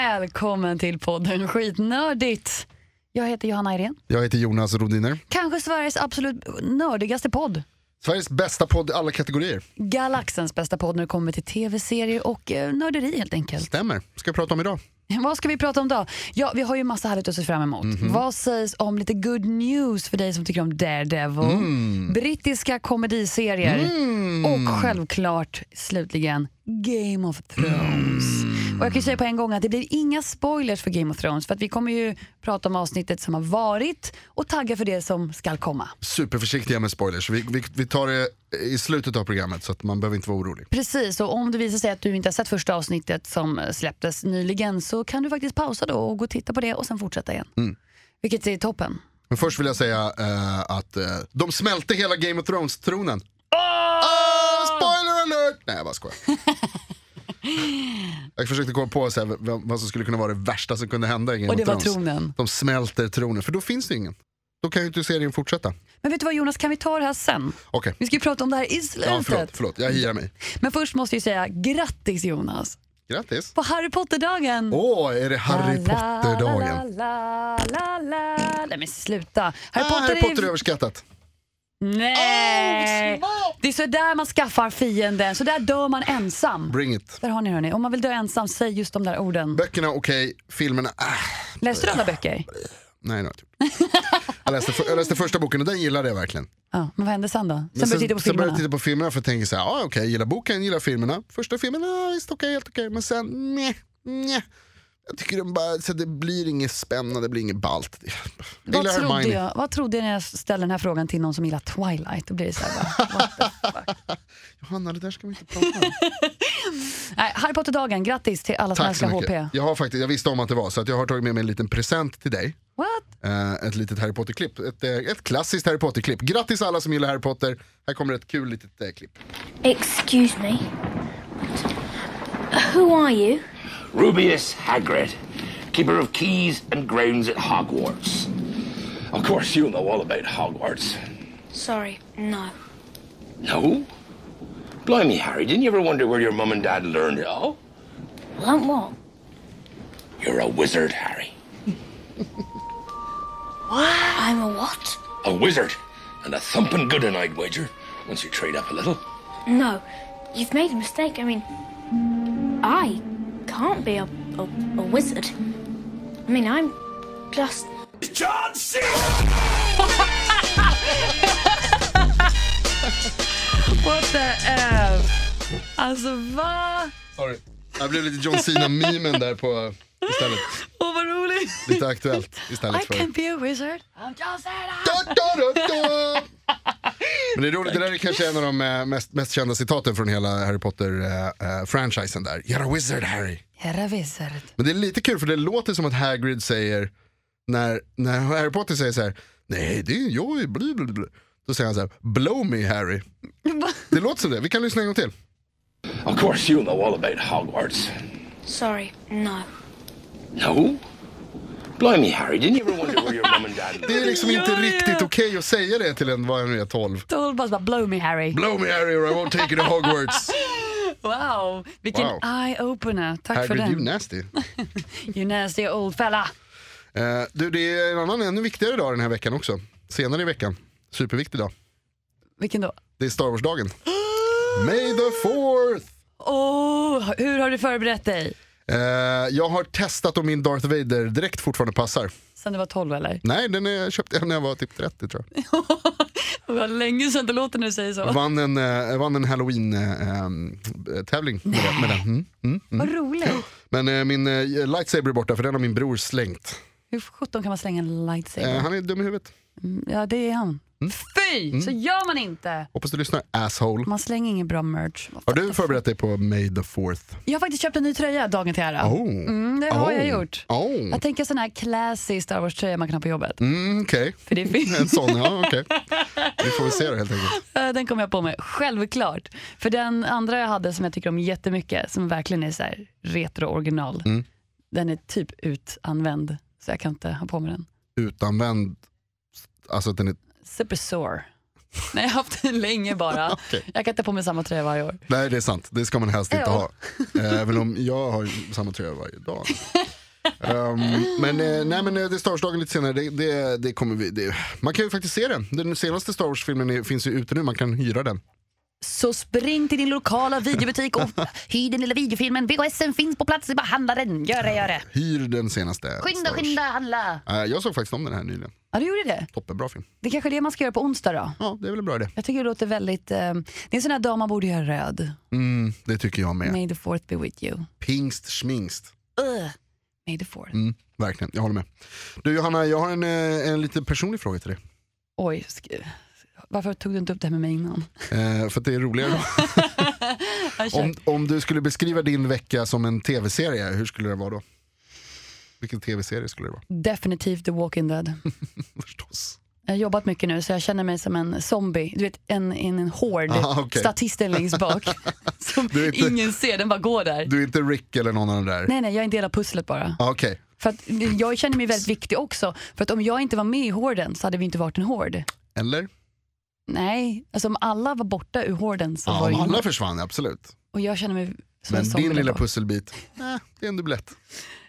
Välkommen till podden Skitnördigt. Jag heter Johanna Irene. Jag heter Jonas Rodiner. Kanske Sveriges absolut nördigaste podd. Sveriges bästa podd i alla kategorier. Galaxens bästa podd när det kommer till tv-serier och eh, nörderi helt enkelt. Stämmer. Ska vi prata om idag? Vad ska vi prata om då? Ja, vi har ju massa härligt att se fram emot. Mhm. Vad sägs om lite good news för dig som tycker om Daredevil? Mm. Brittiska komediserier och självklart slutligen Game of Thrones. Mm. Och jag kan säga på en gång att det blir inga spoilers för Game of Thrones för att vi kommer ju prata om avsnittet som har varit och tagga för det som ska komma. Superförsiktiga med spoilers. Vi, vi, vi tar det i slutet av programmet så att man behöver inte vara orolig. Precis, och om det visar sig att du inte har sett första avsnittet som släpptes nyligen så kan du faktiskt pausa då och gå och titta på det och sen fortsätta igen. Mm. Vilket är toppen. Men först vill jag säga eh, att eh, de smälte hela Game of Thrones-tronen. Oh! spoiler alert! Nej jag bara skojar. jag försökte komma på så här, vad, som skulle kunna vara det värsta som kunde hända Och det var Thrones. tronen. De smälter tronen, för då finns det ingen. Då kan ju inte serien fortsätta. Men vet du vad Jonas, kan vi ta det här sen? Okej, Vi ska ju prata om det här i slutet. ja, förlåt, förlåt, jag hirar mig. Men först måste jag säga grattis Jonas Grattis. på Harry Potter-dagen. Åh, är det Harry Potter-dagen? Nej men sluta. Harry Ah, Potter, Harry. Potter är överskattat. Nej! det är så där man skaffar fienden, så där dör man ensam. Bring it. Där har ni hörni. Om man vill dö ensam, säg just de där orden. Böckerna okej, filmerna, äh, Läste du alla böcker? nej har jag jag, läste, för, jag läste första boken och den gillade jag verkligen. Ja, men vad hände sen då? Sen Men började du titta på sen började jag titta på filmerna för att tänka så här, ah, okej, jag gillar boken, gillar filmerna. Första filmen, ah, visst okej, helt okej, men sen, nej, nej. Jag tycker den bara, så det blir inget spännande, det blir inget ballt. Jag Vad trodde, Hermione. jag, vad trodde jag när jag ställde den här frågan till någon som gillar Twilight? Då blir det så här, bara? Johanna, det där ska vi inte prata om. Nej, Harry Potter-dagen, grattis till alla som älskar. HP. Jag, har faktiskt, jag visste om att det var, så att jag har tagit med mig en liten present till dig. What? Eh, ett litet Harry Potter-klipp. Ett, eh, ett klassiskt Harry Potter-klipp. Grattis alla som gillar Harry Potter. Här kommer ett kul litet eh, klipp. Excuse me. Who are you? Rubius Hagrid, keeper of keys and grounds at Hogwarts. Of course, you know all about Hogwarts. Sorry, no. No? Blimey, Harry, didn't you ever wonder where your mum and dad learned it all? Learn what? You're a wizard, Harry. What? I'm a what? A wizard. And a thumping good one, I'd wager, once you trade up a little. No, you've made a mistake. I mean, I can't be a, a, a wizard. I mean, I'm just. John C. What the F? Alltså va? Sorry. Jag blev lite John Cena-memen där på istället. Åh vad roligt. Lite aktuellt istället I för... can be a wizard. I'm da, da, da. Men det är roligt, det där är kanske en av de eh, mest, mest kända citaten från hela Harry Potter-franchisen där. You're a wizard Harry. You're a wizard. Men det är lite kul för det låter som att Hagrid säger, när, när Harry Potter säger så här, nej det är jag, är bli, bli, bli. Då säger han så här, blow me Harry. Det låter som det, vi kan lyssna en gång till. Of course, you know all about Hogwarts. Sorry, no. No? Blimey, Harry, didn't you ever wonder where your mum and dad Det är liksom inte riktigt okej att säga det till en, vad jag nu är, 12. Då bara, bara blow me Harry. Blow me Harry or I won't take you to Hogwarts. Wow, vilken Wow. eye-opener. Tack för Hagrid, den. you nasty. You nasty old fella. Eh, du, det är en annan ännu viktigare dag den här veckan också. Senare i veckan. Superviktig dag. Vilken då? Det är Star Wars-dagen. May the fourth! Åh, hur har du förberett dig? Eh, jag har testat om min Darth Vader-dräkt fortfarande passar. Sen du var 12 eller? Nej, den är, köpte jag när jag var typ 30 tror jag. Det var länge sedan det låter när du säger så. Vann en, eh, vann en halloween-tävling med, den- med den. Mm, mm, mm. Vad roligt. Men eh, min eh, lightsaber är borta för den har min bror slängt. Hur sjutton kan man slänga en lightsaber? Eh, han är dum i huvudet. Mm, Ja, det är han. Fy! Så gör man inte! Hoppas du lyssnar, asshole. Man slänger ingen bra merch. Har du förberett dig på May the 4th? Jag har faktiskt köpt en ny tröja dagen till ära. Oh. Mm, det har jag gjort. Oh. Jag tänker sån här classy Star Wars-tröja man kan ha på jobbet. Mm, Okej, För det finns. en sån, ja okej. Vi får väl se det helt enkelt. Den kommer jag på mig, självklart. För den andra jag hade som jag tycker om jättemycket, som verkligen är så här retro original, Mm. den är typ utanvänd. Så jag kan inte ha på mig den. Utanvänd, alltså att den är, Super sore. Nej, jag har haft den länge bara. Okej. Jag kan inte på mig samma tröja varje år. nej det är sant, det ska man helst inte ha. Eh, Även om jag har samma tröja varje dag. Ehm, men eh, nej men eh, det är Star Wars-dagen lite senare, det, det, det kommer vi, det, man kan ju faktiskt se den. Den senaste Star Wars-filmen finns ju ute nu, man kan hyra den. Så spring till din lokala videobutik och hyr den lilla videofilmen. VHSen finns på plats, bara handla den. Gör det, gör det. Hyr den senaste Skynda, Star Wars. skynda, handla. Eh, jag såg faktiskt om den här nyligen, Ja, du gjorde det. toppenbra film. Det är kanske är det man ska göra på onsdag då. Ja, det är väl en bra idé. Jag tycker det låter väldigt... Eh, det är en sån här dag man borde göra röd. Mm, det tycker jag med. May the fourth be with you. Pingst schmingst. Ugh. May the fourth. Mm, verkligen, jag håller med. Du Johanna, jag har en, eh, en lite personlig fråga till dig. Oj, sk- varför tog du inte upp det här med mig innan? Eh, för att det är roligare om, om du skulle beskriva din vecka som en tv-serie, hur skulle det vara då? Vilken tv-serie skulle det vara? Definitivt The Walking Dead. Förstås. Jag har jobbat mycket nu så jag känner mig som en zombie. Du vet en, en, en hård, okej. statisten längst bak. som inte- ingen ser, den bara går där. Du är inte Rick eller någon av de där? Nej nej, jag är en del av pusslet bara. Ah, Okej, För att jag känner mig väldigt viktig också. För att om jag inte var med i horden så hade vi inte varit en hord. eller? Nej, alltså om alla var borta ur horden så Ja, var det om ingen alla hord. försvann, absolut. Och jag känner mig som en Men zombie din där lilla bak. pusselbit, eh, det är en dubblett.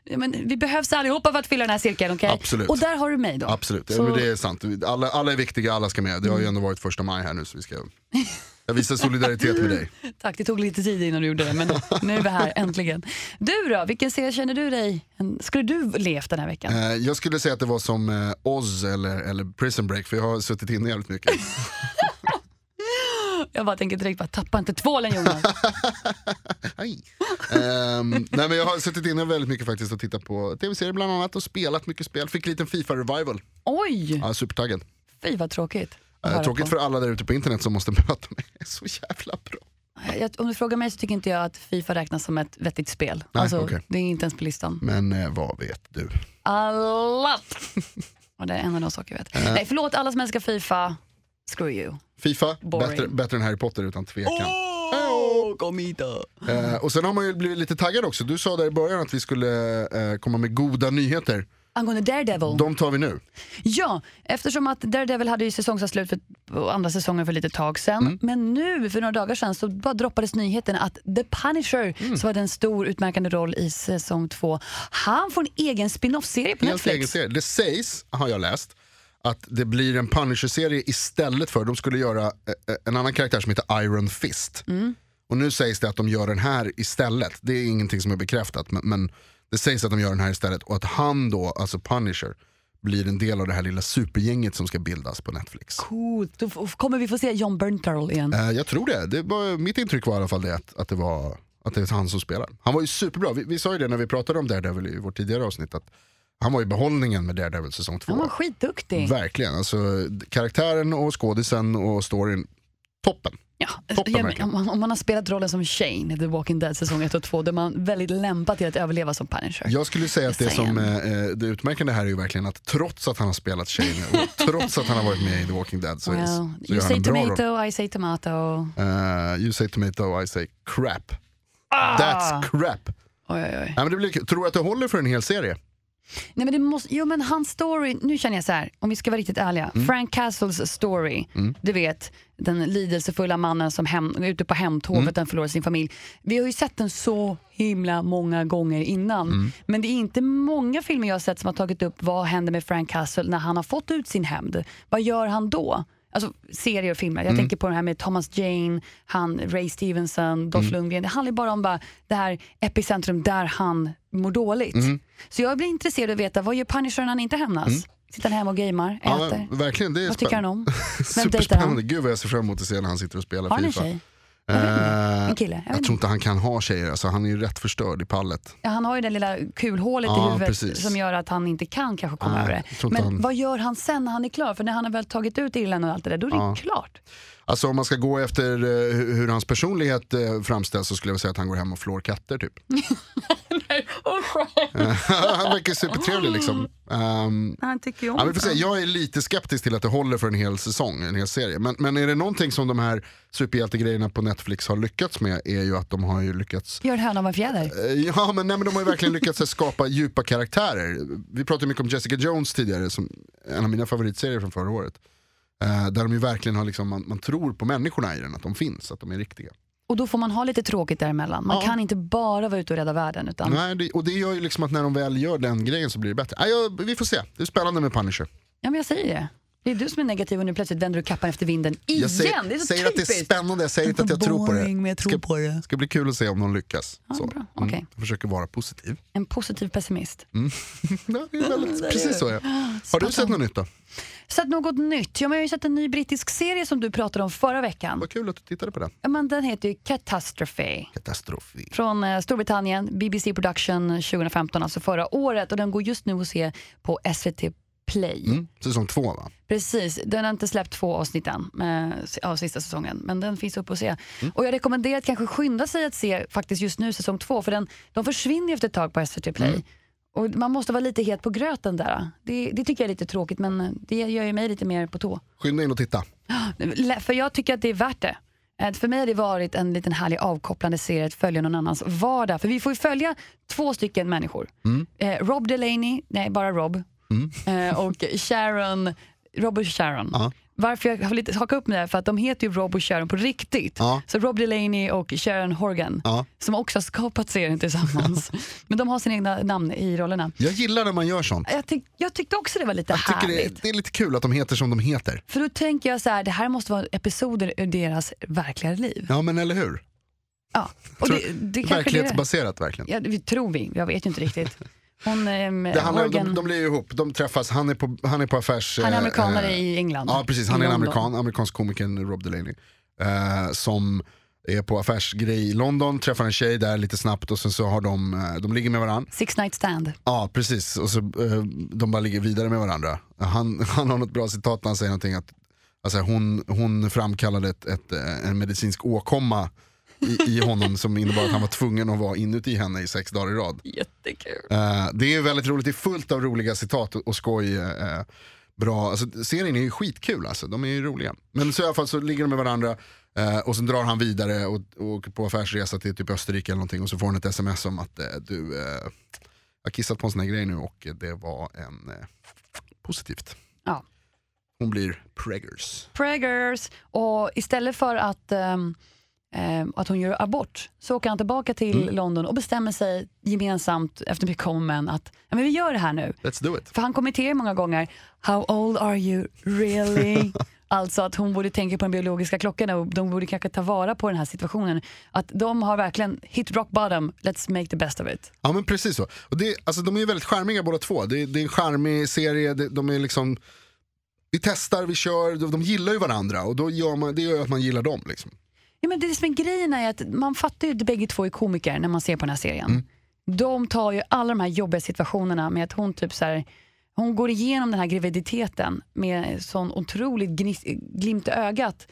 Ja, men vi behövs allihopa för att fylla den här cirkeln, okej? Absolut. Och där har du mig då. Absolut, ja, Så- men det är sant. Alla, alla är viktiga, alla ska med. Det har ju ändå varit första maj här nu så vi ska... Jag visar solidaritet med dig. Tack, det tog lite tid innan du gjorde det, men nu är vi här äntligen. Du då, vilken serie känner du dig? Skulle du levt den här veckan? Eh, jag skulle säga att det var som eh, Oz eller, eller Prison Break för jag har suttit inne jävligt mycket. Jag bara tänker direkt, bara, tappa inte tvålen Jonas. Aj. Ehm, nej men jag har suttit inne väldigt mycket faktiskt och tittat på tv-serier bland annat och spelat mycket spel. Fick lite Fifa-revival. Oj, Ja, supertaggad. fy vad tråkigt. Att Eh, höra tråkigt på. för alla där ute på internet som måste möta mig. Så jävla bra. Jag, om du frågar mig så tycker inte jag att Fifa räknas som ett vettigt spel. Nej, alltså, okej. Det är inte ens på listan. Men eh, vad vet du? Alla! Och det är en av de saker jag vet. Eh. Nej, förlåt alla som älskar Fifa. Screw you. Fifa, Boring. bättre, bättre än Harry Potter utan tvekan. Åh, kom hit då. Eh, och sen har man ju blivit lite taggad också. Du sa där i början att vi skulle eh, komma med goda nyheter. Angående Daredevil. De tar vi nu. Ja, eftersom att Daredevil hade ju säsongsavslut för andra säsongen för lite tag sedan. Mm. Men nu för några dagar sedan så bara droppades nyheten att The Punisher, Mm. som hade en stor utmärkande roll i säsong två, han får en egen spin-off-serie på Helt egen Netflix. serie. Det sägs, har jag läst, att det blir en Punisher-serie istället för, de skulle göra eh, eh, en annan karaktär som heter Iron Fist. Mm. Och nu sägs det att de gör den här istället. Det är ingenting som är bekräftat men, men det sägs att de gör den här istället och att han då, alltså Punisher, blir en del av det här lilla supergänget som ska bildas på Netflix. Coolt, då kommer vi få se John Bernthal igen. Eh, jag tror det. det var, mitt intryck var i alla fall det att, att det var att det är han som spelar. Han var ju superbra. Vi, vi sa ju det när vi pratade om Daredevil i vårt tidigare avsnitt att han var i behållningen med Daredevil säsong två. Han var skitduktig. Verkligen, alltså karaktären och skådisen och storyn, toppen. Ja, Toppen, ja, men verkligen. om, man, om man har spelat rollen som Shane i The Walking Dead säsong 1 och 2 då är man väldigt lämpad till att överleva som Punisher. Jag skulle säga att det som saying. eh, det utmärkande här är ju verkligen att trots att han har spelat Shane och trots att han har varit med i The Walking Dead så, well, så you gör han en bra roll. tomato, I say tomato. Eh, you say tomato, I say crap. Ah! That's crap. Oj, oj, oj. Nej, men det blir, tror du att det håller för en hel serie? Nej, men det måste, jo men hans story, nu känner jag så här, om vi ska vara riktigt ärliga. Mm. Frank Castles story, du vet den lidelsefulla mannen som hem, är ute på hämtåget, Mm. förlorar sin familj. Vi har ju sett den så himla många gånger innan. Mm. Men det är inte många filmer jag har sett som har tagit upp vad händer med Frank Castle när han har fått ut sin hämnd. Vad gör han då? Alltså serier och filmer. Jag Mm. tänker på det här med Thomas Jane, han, Ray Stevenson, Dolph Mm. Lundgren. Det handlar bara om bara det här epicentrum där han mår dåligt. Mm. Så jag blir intresserad av att veta, vad gör Punisher när han inte hämnas? Sitter han hemma och gamer, Ja, äter? men verkejligen, det är Vad tycker han om? Vem dejtar han? Gud vad jag ser fram emot att se när han sitter och spelar Har FIFA. tjej? Eh, En kille, jag jag tror inte han kan ha tjejer, alltså, han är ju rätt förstörd i pallet. Ja, han har ju det lilla kulhålet Ja, i huvudet precis. som gör att han inte kan kanske komma Nej, över det. Men han- vad gör han sen när han är klar? För när han har väl tagit ut Irland och allt det där, då är det Ja. klart. Alltså om man ska gå efter eh, hur, hur hans personlighet eh, framställs så skulle jag säga att han går hem och flår katter typ. han verkar supertrevlig liksom. Ehm, Han tycker ju om Ja, se. Jag är lite skeptisk till att det håller för en hel säsong, en hel serie. Men, men är det någonting som de här superhjältegrejerna på Netflix har lyckats med är ju att de har ju lyckats Gör en höna av en fjäder. Eh, Ja men, nej, men de har ju verkligen lyckats skapa djupa karaktärer. Vi pratade mycket om Jessica Jones tidigare, som en av mina favoritserier från förra året. Eh, där de ju verkligen har liksom, man, man tror på människorna i den, att de finns, att de är riktiga. Och då får man ha lite tråkigt däremellan. Man Ja. kan inte bara vara ute och rädda världen. Utan Nej, det, och det gör ju liksom att när de väl gör den grejen så blir det bättre. Nej, jag, vi får se, det är spännande med Punisher. Ja, men jag säger det. Det är du som är negativ och nu plötsligt vänder du kappan efter vinden igen. Jag säger, det är så säger att det är typiskt. spännande, jag säger inte att jag tror på det. Men jag tror ska, på det. ska bli kul att se om de lyckas. Ja, så. bra. Okej. jag försöker vara positiv. En positiv pessimist. Ja, det är väldigt, precis så är jag. Har du sett något nytt då? Sett något nytt? Ja, men jag har ju sett en ny brittisk serie som du pratade om förra veckan. Vad kul att du tittade på den. Ja, men den heter ju Catastrophe. Katastrof. Från eh, Storbritannien, BBC Production 2015, alltså förra året. Och den går just nu att se på SVT Play. Mm, säsong två va? Precis, den har inte släppt två avsnitt än eh, av sista säsongen, men den finns uppe att se. Och jag rekommenderar att kanske skynda sig att se faktiskt just nu säsong två, för den, de försvinner efter ett tag på SVT Play. Och man måste vara lite het på gröten där. Det, det tycker jag är lite tråkigt, men det gör ju mig lite mer på tå. Skynda in och titta. För jag tycker att det är värt det. För mig har det varit en liten härlig avkopplande serie att följa någon annans vardag. För vi får ju följa två stycken människor. Eh, Rob Delaney, nej bara Rob, eh, och Sharon, Rob och Sharon. Ja. Varför jag har lite hakat upp med det här, för att de heter ju Rob och Sharon på riktigt. Ja. Så Rob Delaney och Sharon Horgan, Ja. som också har skapat serien tillsammans. Men de har sina egna namn i rollerna. Jag gillar när man gör sånt. Jag, tyck, jag tyckte också det var lite Jag tycker härligt. det, det är lite kul att de heter som de heter. För då tänker jag så här, det här måste vara episoder ur deras verkliga liv. Ja men eller hur? Ja, och det, det det. Verklighetsbaserat verkligen. Ja, det tror vi, jag vet ju inte riktigt. Hon, ehm, Det handlar, Morgan, de, de blir ihop, de träffas, han är på, han är på affärs... han är eh, amerikanare eh, i England. Ja precis, han är en amerikan, amerikansk komikern Rob Delaney. Eh, som är på affärsgrej i London, träffar en tjej där lite snabbt och sen så har de, eh, de ligger med varandra. Six night stand. Ja precis, och så eh, de bara ligger vidare med varandra. Han, han har något bra citat när han säger någonting att alltså, hon, hon framkallade ett, ett, en medicinsk åkomma i, i honom som innebar att han var tvungen att vara inuti henne i sex dagar i rad. Jättekul. Eh, det är väldigt roligt, det är fullt av roliga citat och, skoj. eh, bra. Alltså, serien är ju skitkul, alltså. de är ju roliga. Men så i alla fall så ligger de med varandra eh, och sen drar han vidare och, och åker på affärsresa till typ Österrike eller någonting och så får han ett sms om att eh, du, eh, jag har kissat på en sån här grej nu och eh, det var en eh, positivt. Ja. Hon blir preggers. Preggers. Och istället för att, ehm, att hon gör abort så åker han tillbaka till Mm. London och bestämmer sig gemensamt efter mycket om men att ja, men vi gör det här nu. Let's do it. För han kommenterar många gånger, how old are you really? alltså att hon borde tänka på den biologiska klockan och de borde kanske ta vara på den här situationen. Att de har verkligen hit rock bottom, let's make the best of it. Ja men precis så. Och det, alltså, de är ju väldigt charmiga båda två. Det, det är en charmig serie, det, de är liksom vi testar, vi kör, de, de gillar ju varandra och då gör man, det gör att man gillar dem. Liksom. Ja, men det som är grejen är att man fattar ju att bägge två är komiker när man ser på den här serien. Mm. De tar ju alla de här jobbiga situationerna med att hon typ så här, hon går igenom den här graviditeten med sån otroligt glimt i ögat.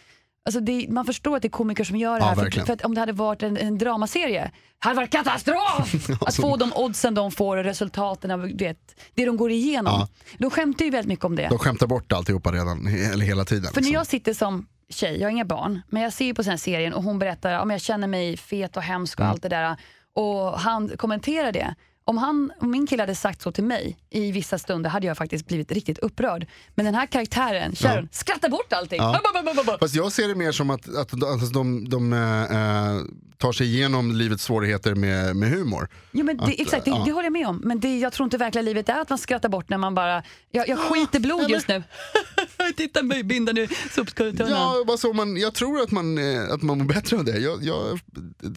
Alltså det, man förstår att det är komiker som gör det Ja, här. För, verkligen. för att om det hade varit en, en dramaserie, hade det varit katastrof! att få de oddsen de får och resultaten av det, det de går igenom. Ja. De skämtar ju väldigt mycket om det. De skämtar bort alltihopa redan, eller hela tiden. För när liksom. jag sitter som tjej, jag har inga barn, men jag ser ju på den serien och hon berättar om jag känner mig fet och hemsk och Mm. allt det där. Och han kommenterar det. Om, han, om min kille hade sagt så till mig i vissa stunder hade jag faktiskt blivit riktigt upprörd. Men den här karaktären, Sharon, skrattar bort allting. Ja. Fast jag ser det mer som att, att, att de, de eh, eh, tar sig igenom livets svårigheter med, med humor. Jo, men det, Att, exakt, det, ja. det håller jag med om. Men det, jag tror inte verkliga livet är att man skrattar bort när man bara, jag, jag skiter blod eller- just nu. Titta mig binda nu soptunnan. Ja, alltså, man, jag tror att man, eh, att man mår bättre av det. Jag, jag,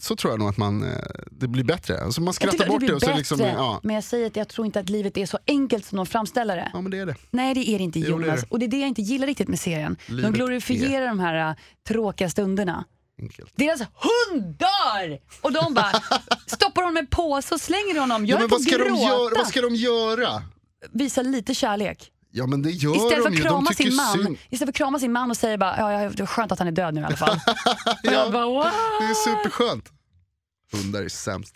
så tror jag nog att man, det blir bättre. Alltså, man skrattar bort det och så bättre, liksom, ja, men jag säger att jag tror inte att livet är så enkelt som de framställer det. ja men det är det. Nej det är det inte Jo, det är Jonas. det. Och det är det jag inte gillar riktigt med serien. Livet de glorifierar de här äh, tråkiga stunderna. enkelt. Deras hund dör! Och de bara stoppar honom med påse och slänger honom. Jag Ja, är men vad ska, de göra? vad ska de göra? Visa lite kärlek. Ja men det gör Istället för de att ju, de krama tycker sin man, synd. istället för att krama sin man och säga bara, ja, ja, det är skönt att han är död nu i alla fall. Jag bara, wow. Det är superskönt. Hundar är sämst.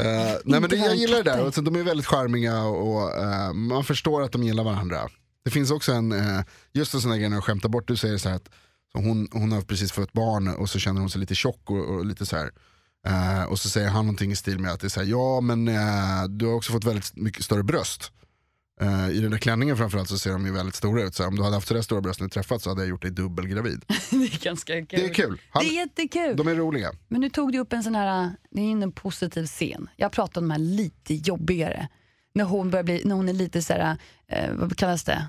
Eh, nej, men det, jag gillar det där, katter. alltså, de är väldigt charmiga och eh, man förstår att de gillar varandra. Det finns också en, uh, just en sån där grej när de skämtar bort, du säger så här att så hon, hon har precis fått barn och så känner hon sig lite tjock och, och lite så här. Och så säger han någonting i stil med att det är så här, ja men du har också fått väldigt mycket större bröst. Eh, I den där klänningen framförallt så ser de ju väldigt stora ut. Så om du hade haft sådär stora bröst när du träffats så hade jag gjort dig dubbelgravid. Det är ganska kul. Det är kul. Han, Det är jättekul. de är roliga. Men nu tog du upp en sån här, det är ju en positiv scen. Jag pratar om de här lite jobbigare. När hon, börjar bli, när hon är lite så här, eh, vad kallas det?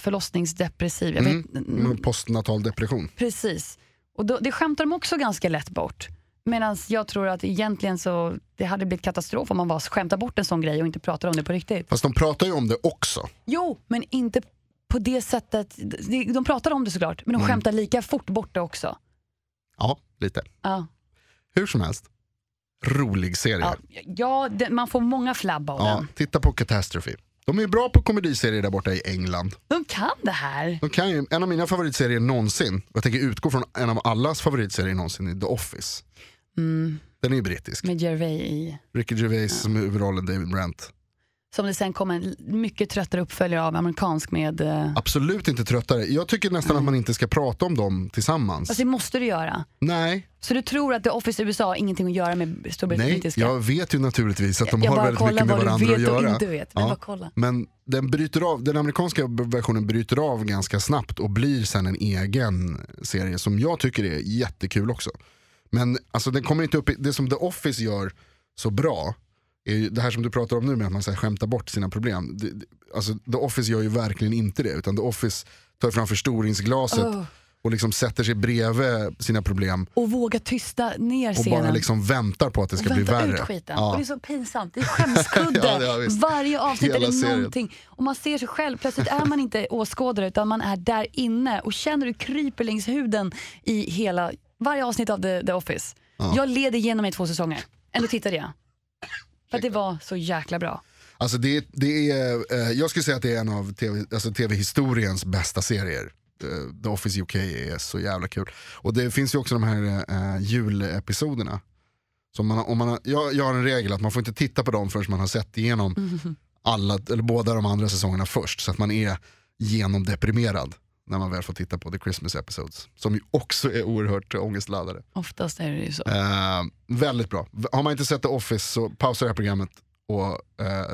Förlossningsdepressiv. Jag vet, Mm. Postnatal depression. Precis. Och då, det skämtar de också ganska lätt bort. Medan jag tror att egentligen så det hade blivit katastrof om man bara skämtar bort en sån grej och inte pratar om det på riktigt. Fast de pratar ju om det också. Jo, men inte på det sättet. De, de pratar om det såklart, men de Mm. skämtar lika fort bort det också. Ja, lite. Ja. Hur som helst. Rolig serie. Ja, Ja, ja det, man får många flabb av den. titta på Catastrophe. De är ju bra på komediserier där borta i England. De kan det här. De kan ju, en av mina favoritserier någonsin, och jag tänker utgå från en av allas favoritserier någonsin, The Office. Den är ju brittisk. Med Gervais i. Ricky Gervais som huvudrollen, David Brent. Som det sen kom en mycket tröttare uppföljare av, amerikansk med... Eh, Absolut inte tröttare. Jag tycker nästan att man inte ska prata om dem tillsammans. alltså det måste du göra. Nej, Så du tror att The Office i USA har ingenting att göra med nej, Storbritannien? jag vet ju naturligtvis att de jag har väldigt mycket med varandra att göra. inte vet. Men bara kolla. Men den, bryter av, den amerikanska versionen bryter av ganska snabbt och blir sen en egen serie som jag tycker är jättekul också. Men alltså, den kommer inte upp i, det som The Office gör så bra, är ju det här som du pratar om nu med att man så här, skämtar bort sina problem. Det, det, alltså, The Office gör ju verkligen inte det, utan The Office tar fram förstoringsglaset Oh. och liksom sätter sig bredvid sina problem Och våga tysta ner och scenen. bara liksom väntar på att det ska och bli värre. ut skiten. Ja. Och det är så pinsamt. Det är skämskudde. Ja, visst. Varje avsnitt Hela är det serien. någonting. Och man ser sig själv. Plötsligt är man inte åskådare utan man är där inne och känner hur det kryper längs huden i hela, varje avsnitt av The, The Office. Jag led igenom i två säsonger. Ändå tittade jag. För att det var så jäkla bra. Alltså det, det är, eh, jag skulle säga att det är en av TV, alltså tv-historiens bästa serier. Eh, The Office UK är så jävla kul. Och det finns ju också de här eh, julepisoderna. Som man, om man, har- jag, jag har en regel att man får inte titta på dem förrän man har sett igenom alla, eller båda de andra säsongerna först. Så att man är genomdeprimerad när man väl får titta på The Christmas Episodes. Som ju också är oerhört ångestladdade. Oftast är det ju så. Eh, väldigt bra. Har man inte sett The Office så pausa det här programmet och eh,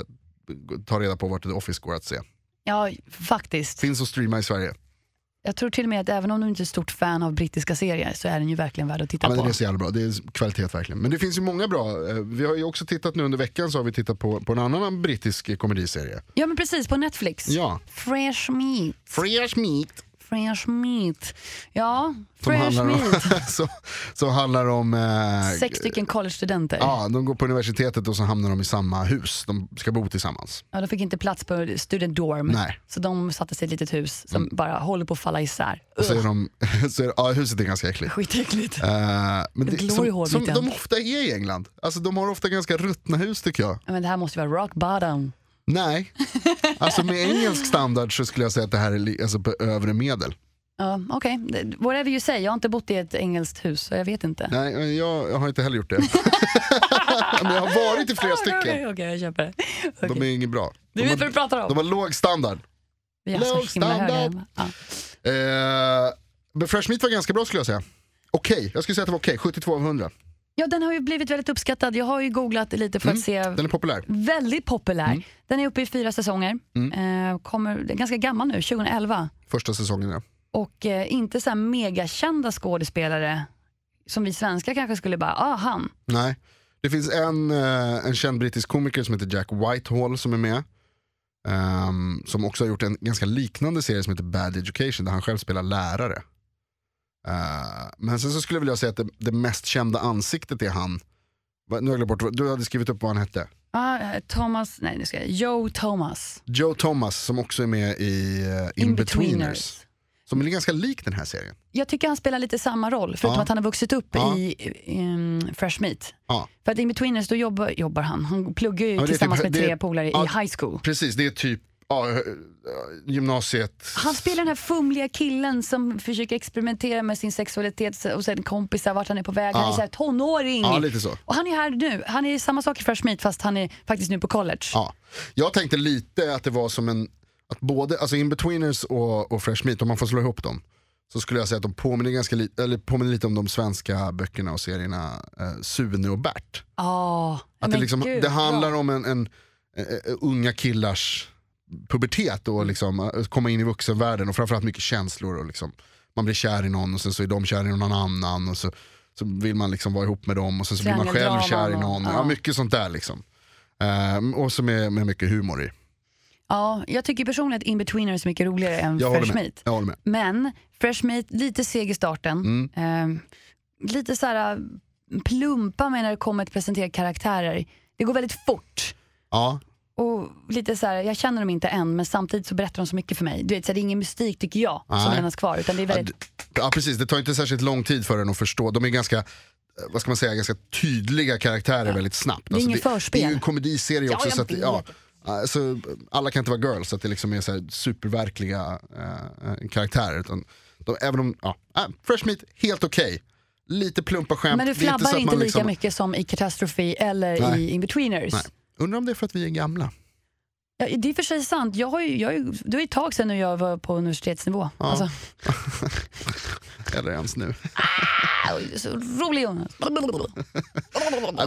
ta reda på vart The Office går att se. Ja, faktiskt. Finns att streama i Sverige. Jag tror till och med att även om du inte är stort fan av brittiska serier så är den ju verkligen värd att titta Ja, men på. det är så jävla bra, det är kvalitet verkligen. Men det finns ju många bra, eh, vi har ju också tittat nu under veckan så har vi tittat på, på en annan brittisk komediserie. Ja men precis, på Netflix. Ja, Fresh Meat. Fresh Meat. Fresh Meat. Ja, Som Fresh handlar Meat. om, så, som handlar om eh, Sex stycken collegestudenter. Ja, de går på universitetet och så hamnar de i samma hus. De ska bo tillsammans. Ja, de fick inte plats på student dorm. Nej. Så de satte sig i ett litet hus som bara håller på att falla isär. Och så är de, så är, ja, huset är ganska äckligt. Skitäckligt. Eh, men det, som, som de ofta är i England. Alltså de har ofta ganska ruttna hus tycker jag. Ja, men det här måste vara rock bottom. Nej, alltså med engelsk standard så skulle jag säga att det här är alltså på övre medel. Ja, Okej, Det- whatever you say. Jag har inte bott i ett engelskt hus så jag vet inte. Nej, jag, jag har inte heller gjort det. Men jag har varit i flera Okej, stycken. okej, jag köper det. De är inget bra. Du vet vad du pratar om. de har låg standard. Låg standard. Ja. Eh, men Fresh Meat var ganska bra skulle jag säga. Okej, jag skulle säga att det var okej. 72 av 100. Ja, den har ju blivit väldigt uppskattad. Jag har ju googlat lite för att se. Den är populär. Väldigt populär. Mm. Den är uppe i fyra säsonger. Eh, kommer, den är ganska gammal nu, 2011. Första säsongen ja. Och eh, inte så här megakända skådespelare som vi svenskar kanske skulle bara, ah han. Nej. Det finns en, eh, en känd brittisk komiker som heter Jack Whitehall som är med. Ehm, som också har gjort en ganska liknande serie som heter Bad Education där han själv spelar lärare. Eh, men sen så skulle jag vilja säga att det, det mest kända ansiktet är han, Va- nu har jag bort, du hade skrivit upp vad han hette. Eh, Thomas, nej nu ska jag, Joe Thomas. Joe Thomas som också är med i uh, In-Betweeners. som är ganska lik den här serien. Jag tycker han spelar lite samma roll, förutom Ja. att han har vuxit upp Ja. i um, Fresh Meat. Ja. För att in betweeners då jobbar, jobbar han, han pluggar ju är tillsammans typ- med tre polare i high school. Precis, det är typ ja, eh, gymnasiet. Han spelar den här fumliga killen som försöker experimentera med sin sexualitet och sen kompisar vart han är på väg. Han är Ja. så här tonåring. Ja, lite så. Och han är här nu. Han är samma sak i Fresh Meat fast han är faktiskt nu på college. Ja. Jag tänkte lite att det var som en, att både, alltså In-Betweeners och, och Fresh Meat, om man får slå ihop dem, så skulle jag säga att de påminner, ganska li, eller påminner lite om de svenska böckerna och serierna eh, Sune och Bert. Ja, Att det, liksom, gud, det handlar bra. om en, en eh, eh, unga killars pubertet och liksom, eh, komma in i vuxenvärlden och framförallt mycket känslor. Och liksom, man blir kär i någon och sen så är de kär i någon annan och så, så vill man liksom vara ihop med dem och sen så blir man själv kär i någon. Ja. ja. mycket sånt där liksom. Ehm, och så med, med mycket humor i. Ja, jag tycker personligen att In-Betweeners är mycket roligare än Jag Fresh. Meat. Jag håller med. Men Fresh Meat, lite seg i starten. Mm. Ehm, lite så här plumpa med när det kommer till presentera karaktärer. Det går väldigt fort. Ja, Och lite så här, jag känner dem inte än men samtidigt så berättar de så mycket för mig. Du vet, så här, det är ingen mystik tycker jag som Nej. lämnas kvar. Utan det är Ja, väldigt, ja precis, det tar inte särskilt lång tid för en att förstå. De är ganska eh, vad ska man säga, ganska tydliga karaktärer väldigt snabbt. Alltså, Det är inget det, förspel. det är ju en komediserie Ja, också. så att, ja, alltså, alla kan inte vara girls, så att det liksom är så här superverkliga eh, karaktärer. Utan de, även om, ja, äh, Fresh Meat, helt okej. Lite plumpa skämt. men du flabbar inte, man lika liksom- mycket som i Catastrophe eller Nej. i In-Betweeners. Nej. Undrar om det är för att vi är gamla. Ja, det är i och för sig sant. Jag har ju, jag har ju, det var ett tag sedan jag var på universitetsnivå. Alltså, Eller ens nu. så rolig Jonas.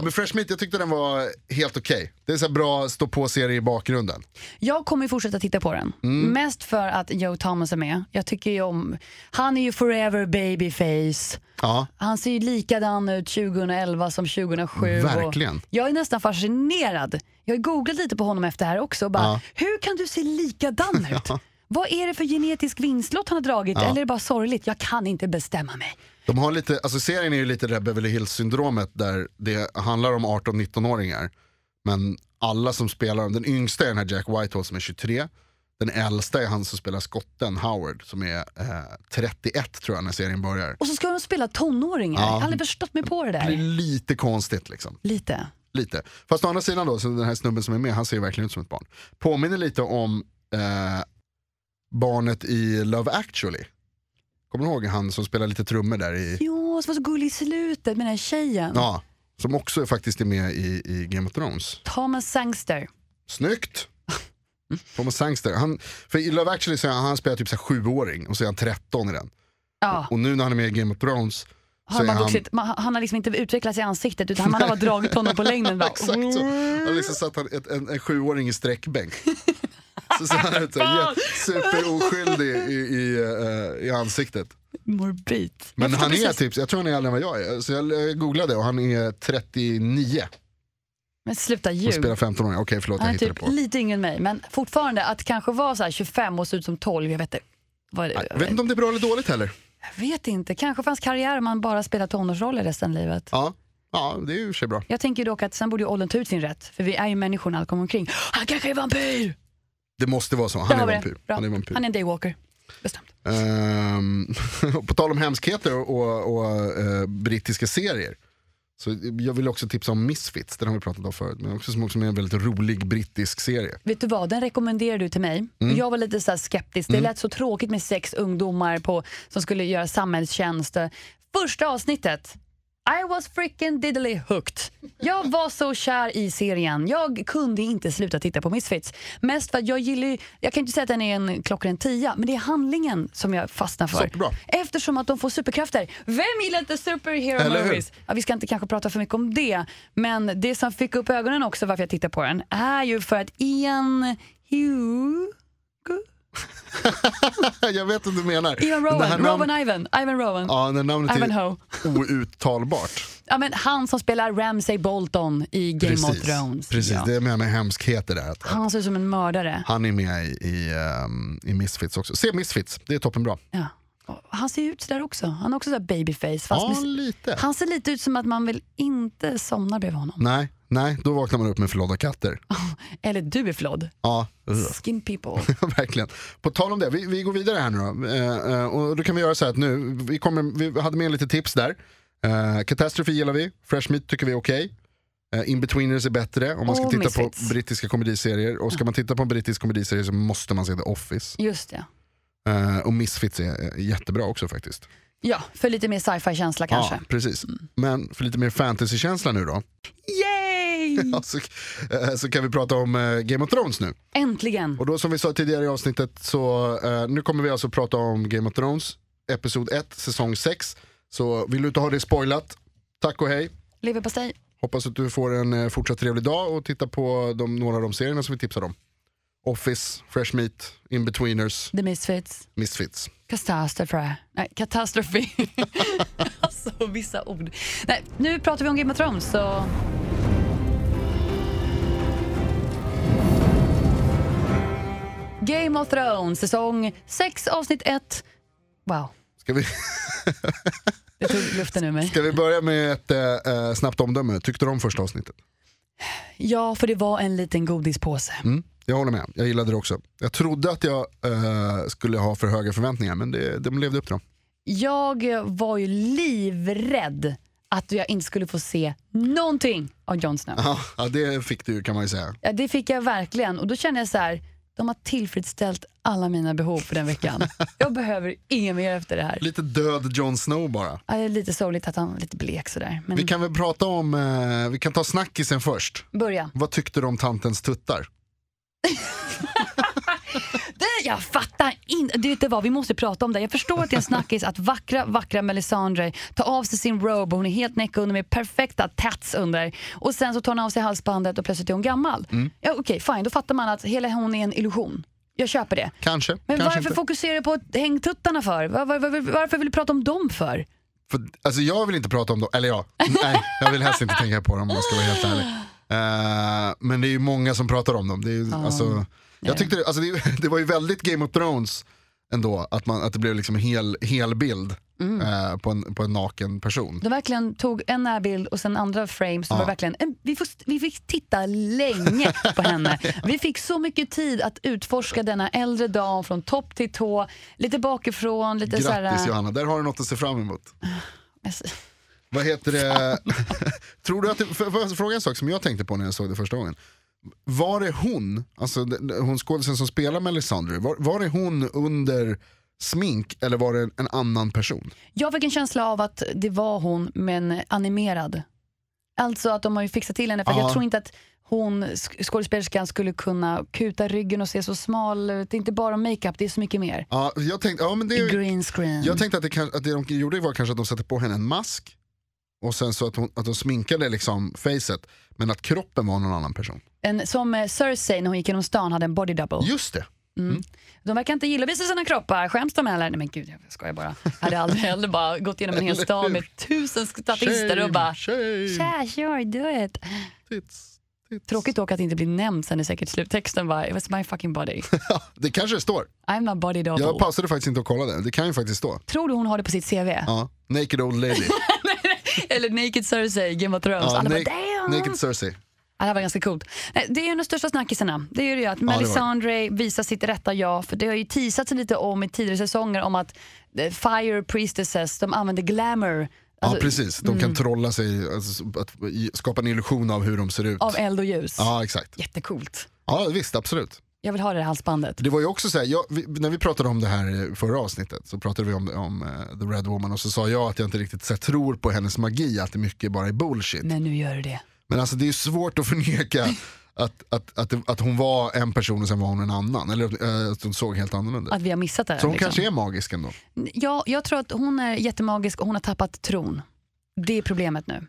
Men Fresh Meat, jag tyckte den var helt okej. Det är så bra stå på-serie i bakgrunden. Jag kommer ju fortsätta titta på den. Mm. Mest för att Joe Thomas är med. Jag tycker ju om, han är ju forever babyface. Ja, Han ser ju likadan ut 2011 som 2007. Verkligen. Jag är nästan fascinerad. Jag har googlat lite på honom efter det här också. Och bara, Ja. Hur kan du se likadan ut? Vad är det för genetisk vinstlott han har dragit? Eller är det bara sorgligt? Jag kan inte bestämma mig. De har lite, alltså serien är ju lite det där Beverly Hills syndromet där det handlar om 18-19-åringar. Men alla som spelar, den yngsta är den här Jack Whitehall som är 23. Den äldsta är han som spelar skotten Howard som är eh, 31 tror jag när serien börjar. Och så ska de spela tonåringar. Ja. Jag har aldrig förstått mig på det Det blir där. lite konstigt liksom. Lite. Lite. Fast å andra sidan då, så den här snubben som är med, han ser verkligen ut som ett barn. Påminner lite om eh, barnet i Love actually. Kommer du ihåg han som spelar lite trummor där i... Jo, så var så gullig i slutet med den här tjejen. Ja, som också faktiskt är med i, i Game of Thrones. Thomas Sangster. Snyggt! Thomas Sangster. Han, för i Love actually så han, han spelar typ så här sjuåring och så är han 13 i den. Ja. Och nu när han är med i Game of Thrones så Han är har, han... vuxit, man, han har liksom inte utvecklats i ansiktet utan man har bara dragit honom på längden. Bara, Exakt så. Han har liksom satt han ett, en, en sjuåring i sträckbänk. så han så här, jä- superoskyldig i, i, eh, i ansiktet. Morbid. Men Jag han är precis. typ, jag tror han är äldre än vad jag är. Så jag googlade och han är 39 Men sluta och ljug. spelar 15 år. Okej förlåt jag Han är hittade typ på. lite yngre än mig men fortfarande att kanske vara så här 25 och se ut som 12, jag vet inte. Vad, Jag vet inte om det är bra eller dåligt heller. Jag vet inte, kanske hans karriär om man bara spelar tonårsroller resten av livet. Ja, ja det är ju sig bra. Jag tänker dock att sen borde ju åldern ta ut sin rätt, för vi är ju människor när allt kommer omkring. Han kanske är vampyr! Det måste vara så. Han är vampyr. Bra. Han är vampyr. Han är en daywalker. Bestämt. Ehm, på tal om hemskheter och, och, och eh, brittiska serier. Så jag vill också tipsa om Misfits, den har vi pratat om förut. Men också som också är en väldigt rolig brittisk serie. Vet du vad, den rekommenderar du till mig. Mm. Jag var lite så skeptisk. Det lät så tråkigt med sex ungdomar på, som skulle göra samhällstjänst. Första avsnittet. I was freaking diddly hooked. Jag var så kär i serien. Jag kunde inte sluta titta på Misfits. Mest för att jag gillar ju, jag kan inte säga att den är en klockren tia, men det är handlingen som jag fastnar för. Superbra. Eftersom att de får superkrafter. Vem gillar inte superhero Eller hur? movies? Ja, vi ska inte kanske prata för mycket om det, men det som fick upp ögonen också varför jag tittar på den är ju för att Ian Hugo, jag vet vad du menar. Det Rowan, namn- Rowan Ivan, Ivan Rowan. Ja, när namnet Ivan är outtalbart. Ja, men han som spelar Ramsay Bolton i Game of Precis, Thrones. Precis. Ja. det är med med hemskheter där. Att, Han ser ut som en mördare. han är med i, i, ehm, i Misfits också. Se Misfits, det är toppenbra. Ja. Han ser ut sådär också. Han har också sådär babyface. Fast Ja, lite. han ser lite ut som att man vill inte somna bredvid honom. Nej, nej, då vaknar man upp med förlådda katter. Eller du är flawed. Ja, Skin people. verkligen. På tal om det, vi, vi går vidare här nu då. Eh, eh, och då kan vi göra så här att nu, vi, kommer, vi hade med lite tips där. Uh, Catastrophe gillar vi, Fresh Meat tycker vi är okej. Eh, In-betweeners är bättre om man ska Och titta på brittiska komediserier. Och ska man titta på en brittisk komediserie så måste man se The Office. Just det. Eh, och Misfits är jättebra också faktiskt. Ja, för lite mer sci-fi-känsla kanske. Ja, precis. Mm. Men för lite mer fantasy-känsla nu då. Yay! Så, eh, så kan vi prata om eh, Game of Thrones nu. Äntligen! Och då som vi sa tidigare i avsnittet så eh, nu kommer vi alltså prata om Game of Thrones, Episod 1, säsong 6. Så vill du inte ha det spoilat, tack och hej. Leverpastej. Hoppas att du får en fortsatt trevlig dag och titta på de, några av de serierna som vi tipsar om. Office, Fresh Meat, In-Betweeners, The Misfits. Misfits. Katastrofe. Nej, katastrofe. alltså vissa ord. Nej, nu pratar vi om Game of Thrones så... Game of Thrones, säsong 6, avsnitt 1. Wow, Ska vi, det tog luften ur mig. ska vi börja med ett eh, eh, snabbt omdöme? Tyckte du om första avsnittet? Ja, för det var en liten godispåse. Mm, jag håller med, jag gillade det också. Jag trodde att jag eh, skulle ha för höga förväntningar men det, de levde upp till dem. Jag var ju livrädd att jag inte skulle få se någonting av Jon Snow. Ja, ja, det fick du kan man ju säga. Ja, det fick jag verkligen och då kände jag så här, de har tillfredsställt alla mina behov för den veckan. Jag behöver inget mer efter det här. Lite död Jon Snow bara. Ja, det är lite sorgligt att han är lite blek sådär. Men Vi kan väl prata om, eh, vi kan ta snackisen först. börja. Vad tyckte du om tantens tuttar? Jag fattar inte. Du vet det vad, vi måste prata om det. Jag förstår att det är en snackis att vackra, vackra Melisandre tar av sig sin robe och hon är helt näck under med perfekta tats under. Och sen så tar hon av sig halsbandet och plötsligt är hon gammal. Mm. Ja, Okej, fine. Då fattar man att hela hon är en illusion. Jag köper det. Kanske, Men kanske varför inte. fokuserar du på hängtuttarna för? Var, var, var, varför vill du prata om dem för? För, alltså jag vill inte prata om dem, eller ja, nej jag vill helst inte tänka på dem om jag ska vara helt ärlig. Eh, men det är ju många som pratar om dem. Det, är, ju- alltså, jag tyckte, det- alltså, det, det var ju väldigt Game of Thrones ändå, att, man, att det blev liksom en hel, hel bild Mm. eh, på, en, på en naken person. De verkligen tog en närbild och sen andra frames. Som var verkligen, en, vi, får, vi fick titta länge på henne. Vi fick så mycket tid att utforska denna äldre dam från topp till tå. Lite bakifrån, lite Grattis såhär... Johanna, där har du något att se fram emot. Vad heter det? Tror du att det, för, för jag fråga en sak som jag tänkte på när jag såg det första gången. Var det hon, alltså hon skådisen som spelar Melisandre, var, var det hon under smink eller var det en, annan person? Jag fick en känsla av att det var hon, men animerad. Alltså att de har ju fixat till henne, för Ja. jag tror inte att hon, sk- skådespelerskan, skulle kunna kuta ryggen och se så smal ut. Det är inte bara makeup, det är så mycket mer. Ja, jag tänkte, ja, men det, Green screen. jag tänkte att det, att det de gjorde var kanske att de satte på henne en mask och sen så att, hon, att de sminkade liksom facet men att kroppen var någon annan person. En, som eh, Cersei när hon gick genom stan hade en body double. Just det. De verkar inte gilla att visa sina kroppar. Skäms de eller? Nej men gud, jag skojar bara. Jag hade aldrig heller bara gått igenom en hel stad med tusen statister och bara shame, Tja, sure, do it. tits, tits. Tråkigt dock att det inte blir nämnt sen i säkert sluttexten bara, it was my fucking body. Det kanske det står. I'm a body double. Jag pausade faktiskt inte att kolla det, det kan ju faktiskt stå. Tror du hon har det på sitt CV? Ja. Naked old lady. Eller Naked Cersei, Game of Thrones. Ja, Alla bara, damn! naked Cersei. Ja, det här var ganska coolt. Det är ju en av de största snackisarna. Det är ju att. Melisandre visar sitt rätta jag. För det har ju teasats lite om i tidigare säsonger om att eh, Fire Priestesses, de använder glamour. Ja Alltså, precis, de kan trolla sig, alltså, att skapa en illusion av hur de ser ut. Av eld och ljus. Ja exakt. Jättecoolt. Ja visst, absolut. Jag vill ha det här halsbandet. Det var ju också så här, jag, vi, när vi pratade om det här i förra avsnittet så pratade vi om, om eh, The Red Woman och så sa jag att jag inte riktigt så här, tror på hennes magi, att det mycket bara är bullshit. Men nu gör du det. Men alltså det är ju svårt att förneka att, att, att, att hon var en person och sen var hon en annan. Eller eh, att hon såg helt annorlunda ut. Att vi har missat det. Så hon liksom. kanske är magisk ändå. ja, jag tror att hon är jättemagisk och hon har tappat tron. Det är problemet nu.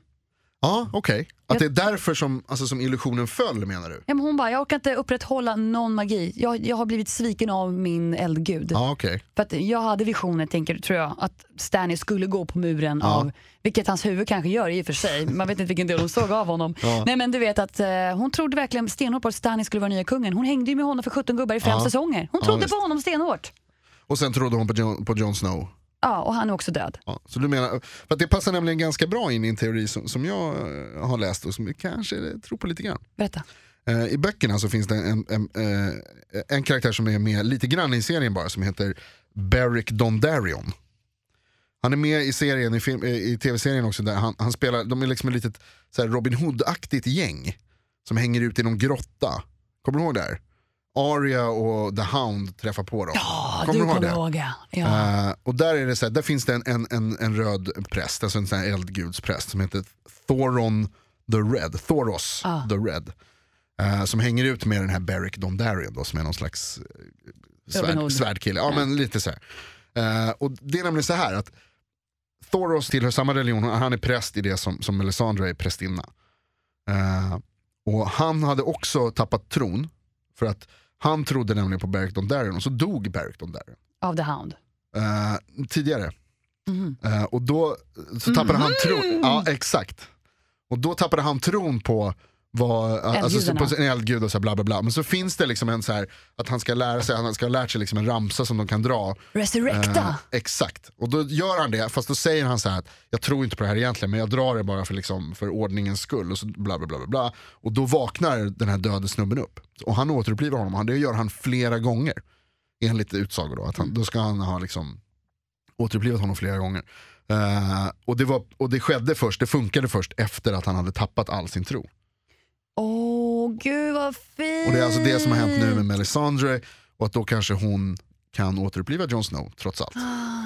Ja, okej. Att Jag- det är därför som, alltså, som illusionen föll menar du? Ja, men hon bara, jag orkar inte upprätthålla någon magi. Jag, jag har blivit sviken av min eldgud. Ja, okej. För att jag hade visioner, tänker, tror jag, att Stanley skulle gå på muren Ja. av, vilket hans huvud kanske gör i och för sig, man vet inte vilken del hon såg av honom. Ja. Nej men du vet att eh, hon trodde verkligen stenhårt på att Stanley skulle vara nya kungen. Hon hängde ju med honom för 17 gubbar i fem Ja. säsonger. Hon trodde på honom stenhårt. Och sen trodde hon på Jon, på Jon Snow. Ja, och han är också död. Ja, så du menar, för det passar nämligen ganska bra in i en teori som, som jag eh, har läst och som jag kanske tror på lite grann. Berätta. Eh, I böckerna så finns det en, en, eh, en karaktär som är med lite grann i serien bara som heter Beric Dondarrion. Han är med i serien, i, film, eh, i tv-serien också, där han, han spelar, de är liksom ett litet så Robin Hood-aktigt gäng som hänger ut i någon grotta. Kommer du ihåg det här? Arya och The Hound träffar på dem. Ja, Kommer du du ihåg kommer det? ihåg ja. ja. Eh, och där, är det så här, där finns det en, en, en, en röd präst, alltså en sån här eldgudspräst som heter Thoron the Red. Thoros Ah. the Red. Eh, som hänger ut med den här Beric Dondarrion då, som är någon slags eh, svärd, svärdkille. Ja, men lite så här. Eh, och det är nämligen så här att Thoros tillhör samma religion, han är präst i det som, som Melisandre är prästinna. Eh, och han hade också tappat tron, för att han trodde nämligen på Beric Dondarrion och så dog Beric Dondarrion. Av The Hound. Eh, tidigare. Mhm. Eh, och då så tappade han tron. Ja, exakt. Och då tappade han tron på vad, alltså, så på en eldgud och så här bla bla bla. Men så finns det liksom en så här, att han ska lära sig, han ska ha lärt sig liksom en ramsa som de kan dra. Resurrecta. Eh, exakt. Och då gör han det, fast då säger han så här att jag tror inte på det här egentligen, men jag drar det bara för, liksom, för ordningens skull. Och så bla bla bla bla bla. Och då vaknar den här döde snubben upp. Och han återupplivar honom, Han- det gör han flera gånger. Enligt utsagor då, att han, då ska han ha liksom återupplivat honom flera gånger. Eh, och, det var, och det skedde först, det funkade först efter att han hade tappat all sin tro. Vad fint. Och det är alltså det som har hänt nu med Melisandre och att då kanske hon kan återuppliva Jon Snow trots allt.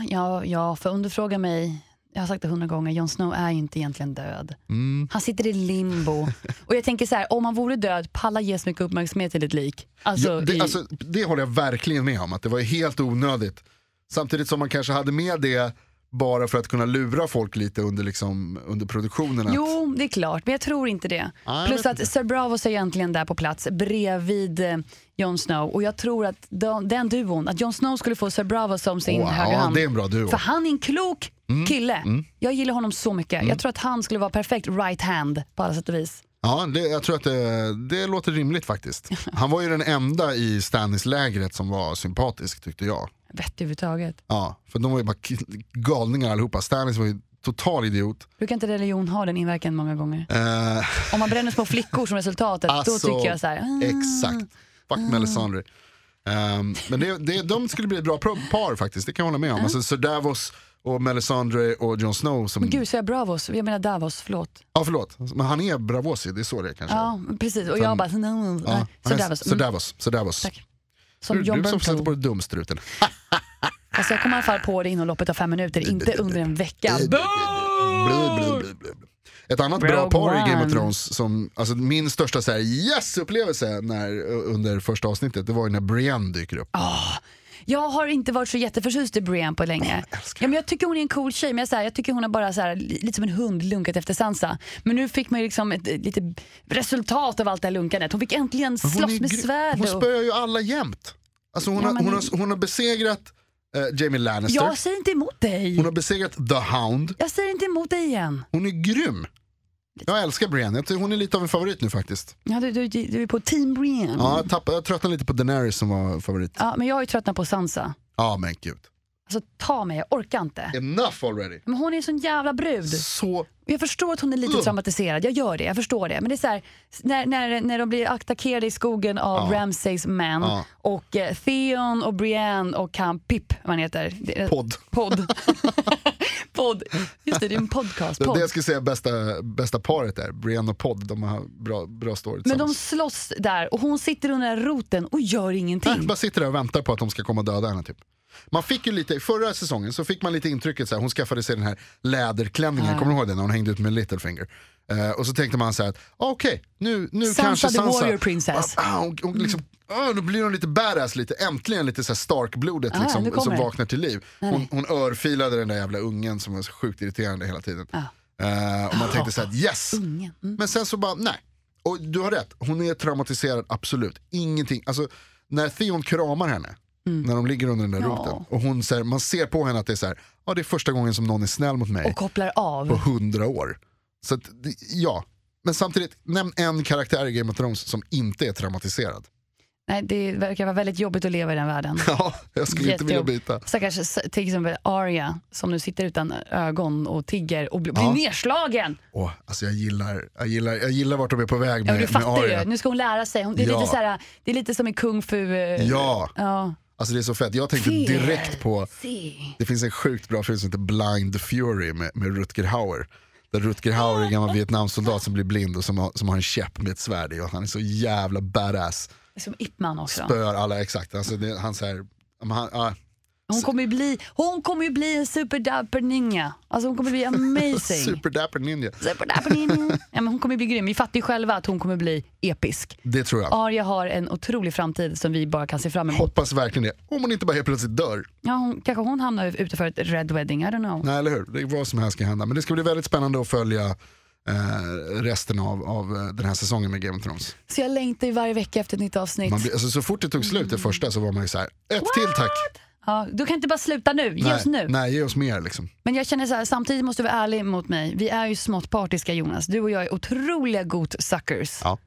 Ja, ja, för frågar mig, jag har sagt det hundra gånger, Jon Snow är ju inte egentligen död. Mm. Han sitter i limbo. Och jag tänker så här, om han vore död, palla ge så mycket uppmärksamhet till ett lik. Alltså, ja, det, i, alltså, det håller jag verkligen med om, att det var helt onödigt. Samtidigt som man kanske hade med det bara för att kunna lura folk lite under, liksom, under produktionen. Att, Jo, det är klart, men jag tror inte det. jag Plus att inte. Sir Bravos är egentligen där på plats bredvid eh, Jon Snow. Och jag tror att de, den duon, att Jon Snow skulle få Sir Bravos som sin Åh, högra hand. det är en bra duo. För han är en klok kille. Jag gillar honom så mycket. Jag tror att han skulle vara perfekt right hand på alla sätt och vis. Ja, det, jag tror att det, det låter rimligt faktiskt. Han var ju den enda i Stannis-lägret som var sympatisk tyckte jag. Vett överhuvudtaget. Ja, för de var ju bara galningar allihopa. Stannis var ju total idiot. Brukar inte religion ha den inverkan många gånger? Eh, Om man bränner små flickor som resultatet, Alltså, då tycker jag så här. ah. exakt. Fuck Melisandre. Ehm, men det, det, de skulle bli ett bra par faktiskt, det kan jag hålla med om. Alltså Sir Davos och Melisandre och Jon Snow som... Men gud, så jag Bravos? Jag menar Davos, förlåt. Ja förlåt, men han är Bravosi, det är så det är kanske. Ja, precis. Och jag bara, nej, nej, Ja, så Davos. Sir Mm, Davos. Sir Davos. Tack. Som Du, John du som sätter på dig dumstruten. Alltså jag kommer i alla fall på det inom loppet av fem minuter, inte under en vecka. Ett annat bra Rogue par i Game of One. Thrones, som, alltså min största så yes-upplevelse när, under första avsnittet, det var ju när Brienne dyker upp. Jag har inte varit så jätteförtjust i Brienne på länge. Ja, men jag tycker hon är en cool tjej, men jag, så här, jag tycker hon har bara så här, li- lite som en hund lunkat efter Sansa. Men nu fick man ju liksom ett, lite resultat av allt det här lunkandet. Hon fick äntligen slåss med svärd. Hon och- spöar ju alla jämt. Alltså hon, Ja, har, men- hon, har, hon har besegrat eh, Jamie Lannister, Jag säger inte emot dig. hon har besegrat The Hound, Jag säger inte emot dig igen. hon är grym. Jag älskar Brienne, hon är lite av en favorit nu faktiskt. Ja, du, du, du är på team Brienne. Ja, jag, tappade, jag tröttnade lite på Daenerys som var favorit. Ja, men jag har ju tröttnat på Sansa. Ja men gud. Alltså ta mig, jag orkar inte. Enough already. Men hon är en sån jävla brud. Så, Jag förstår att hon är lite Ugh. traumatiserad, jag gör det. Jag förstår det. Men det är så här, när, när, när de blir attackerade i skogen av Ja. Ramsays män Ja. och eh, Theon och Brienne och han Pip, vad han heter. Podd. Podd. podd. Just det, det är en podcast. Det är Podd. det jag skulle säga bästa, bästa paret där, Brienne och Podd, de har bra, bra story Men de slåss där och hon sitter under roten och gör ingenting. Nej, bara sitter där och väntar på att de ska komma och döda henne typ. Man fick ju lite, förra säsongen så fick man lite intrycket så här, hon skaffade sig den här läderklänningen, kommer du ihåg den när hon hängde ut med Littlefinger? Eh, och så tänkte man så här, att ah, okej, nu, nu Sansa kanske the Sansa... warrior princess. Ah, ah, och, och liksom, ah, då blir hon lite badass lite, äntligen lite så här Stark-blodet Ah, liksom, som vaknar till liv. Hon, hon örfilade den där jävla ungen som var så sjukt irriterande hela tiden. Eh, och man tänkte så här, yes! Mm. Men sen så bara, nej. Och du har rätt, hon är traumatiserad, absolut. Ingenting, alltså när Theon kramar henne, när de ligger under den där Mm. Ja. roten, och hon, så här, man ser på henne att det är så här, ja det är första gången som någon är snäll mot mig Och kopplar av. på hundra år. Så att, ja, men samtidigt, nämn en karaktär i Game of Thrones som inte är traumatiserad. Nej, det verkar vara väldigt jobbigt att leva i den världen. Ja, jag skulle inte vilja byta. Stackars till exempel Arya som nu sitter utan ögon och tigger och blir, Ja. nedslagen. Åh, alltså jag, gillar, jag, gillar, jag gillar vart de är på väg Ja, med, men du med fattar Arya. ju, nu ska hon lära sig. Hon, det, är Ja. lite så här, det är lite som i Kung Fu. eh, Ja, ja. alltså det är så fett. Jag tänkte direkt på, det finns en sjukt bra film som heter Blind Fury med, med Rutger Hauer. Där Rutger Hauer är en gammal Vietnamsoldat som blir blind och som har, som har en käpp med ett svärd i och han är så jävla badass. Som Ip Man också. Spöar alla, exakt. Alltså det, han så här, han, ja, Hon kommer ju bli, hon kommer ju bli en superdapper ninja. Alltså hon kommer bli amazing. super dapper ninja. superdapper ninja. Ja, men hon kommer bli grym. Vi fattar ju själva att hon kommer bli episk. Det tror jag. Arya har en otrolig framtid som vi bara kan se fram emot. Hoppas verkligen det. Om hon inte bara helt plötsligt dör. Ja, hon, kanske hon hamnar ute för ett red wedding, I don't know. Nej, eller hur? Det är vad som helst kan hända. Men det ska bli väldigt spännande att följa eh, resten av, av eh, den här säsongen med Game of Thrones. Så jag längtar ju varje vecka efter ett nytt avsnitt. Man blir, alltså, så fort det tog slut det första så var man ju så här, ett till tack. Ja, du kan inte bara sluta nu, ge nej, oss nu. nej, ge oss mer liksom. Men jag känner så här, samtidigt måste du vara ärlig mot mig. Vi är ju smått partiska Jonas. Du och jag är otroliga goat-suckers. Ja.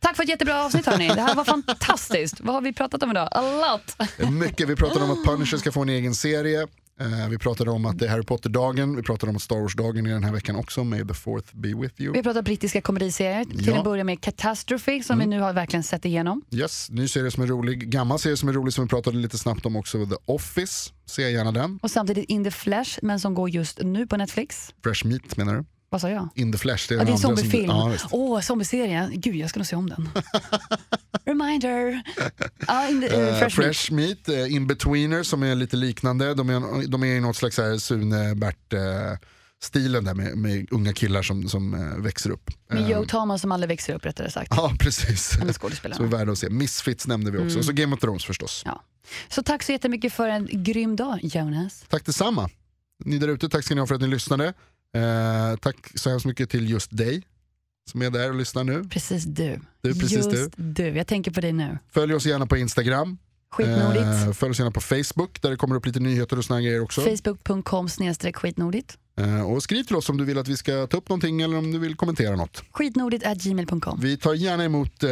Tack för ett jättebra avsnitt hörni. Det här var fantastiskt. Vad har vi pratat om idag? A lot. Mycket. Vi pratade om att Punisher ska få en egen serie. Eh, vi pratade om att det är Harry Potter-dagen. Vi pratade om att Star Wars-dagen är den här veckan också. May the fourth be with you. Vi har pratat brittiska komediserier. Till Ja. att börja med Catastrophe som vi nu har verkligen sett igenom. Yes, ny serie som är rolig. Gammal serie som är rolig som vi pratade lite snabbt om också. The Office. Se gärna den. Och samtidigt In the Flesh, men som går just nu på Netflix. Fresh Meat menar du? Vad sa jag? In the Flesh. Det är, Ja, det är en zombiefilm. Ja, visst. Åh, zombieserie. Gud, jag ska nog se om den. Reminder. Ja, in the, eh, Eh, fresh, Fresh, meat. Meat, uh, In-Betweener som är lite liknande. De är, de är i något slags så här Sune Bert eh, stilen där med, med unga killar som, som eh, växer upp. Med Eh, Joe Thomas som aldrig växer upp rättare sagt. Ja, precis. Så skådespelare. är värda att se. Misfits nämnde vi också. Och så Game of Thrones förstås. Ja. Så tack så jättemycket för en grym dag Jonas. Tack detsamma. Ni där ute, tack ska ni ha för att ni lyssnade. Eh, tack så hemskt mycket till just dig som är där och lyssnar nu. Precis du. Du, precis Just du. Jag tänker på dig nu. Följ oss gärna på Instagram. Skitnordigt. Eh, följ oss gärna på Facebook där det kommer upp lite nyheter och såna grejer också. Facebook.com skitnordigt. Eh, och skriv till oss om du vill att vi ska ta upp någonting eller om du vill kommentera något. Skitnordigt at gmail.com. Vi tar gärna emot eh,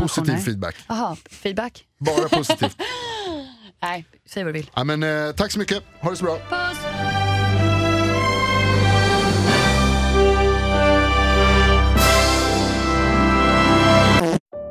positiv feedback. Jaha, feedback? Bara positivt. Nej, säg vad du vill. ja, men, eh, tack så mycket, ha det så bra. Puss!